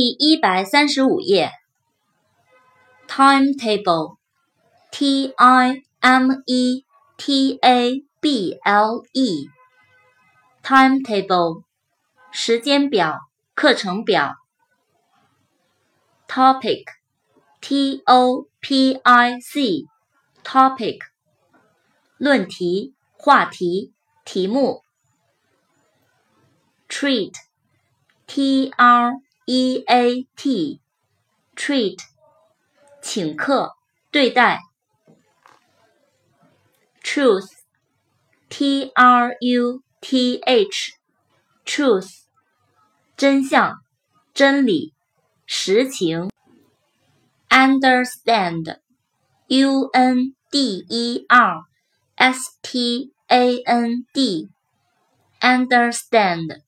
第一百三十五页。timetable，t i m e t a b l e，timetable，时间表、课程表。topic，t o p i c，topic，论题、话题、题目。treat，t r e a t，treat，请客，对待。truth，t r u t h，truth，真相，真理，实情。understand，u n d e r s t a n d，understand，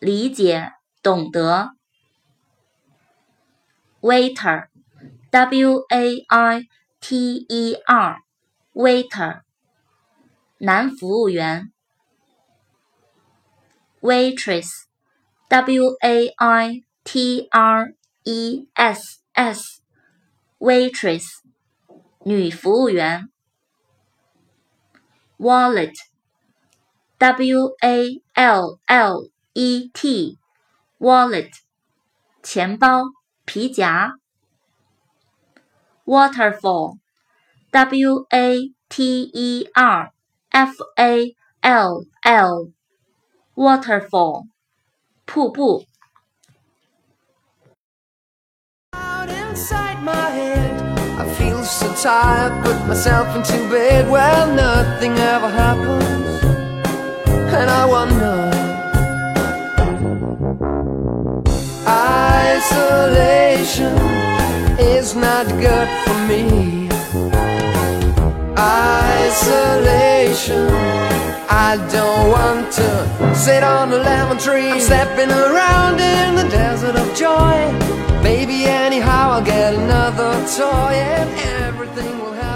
理解。懂得，waiter，w a i t e r，waiter，男服务员，waitress，w a i t r e s s，waitress，女服务员，wallet，w a l l e t。 wallet，钱包、皮夹。waterfall，w a t e r f a l l，waterfall，瀑布。I feel so tired, put myself into bed where nothing ever happens, and I wonder. Isolation is not good for me. Isolation I don't want to sit on a lemon tree. I'm stepping around in the desert of joy. Maybe anyhow I'll get another toy And everything will happen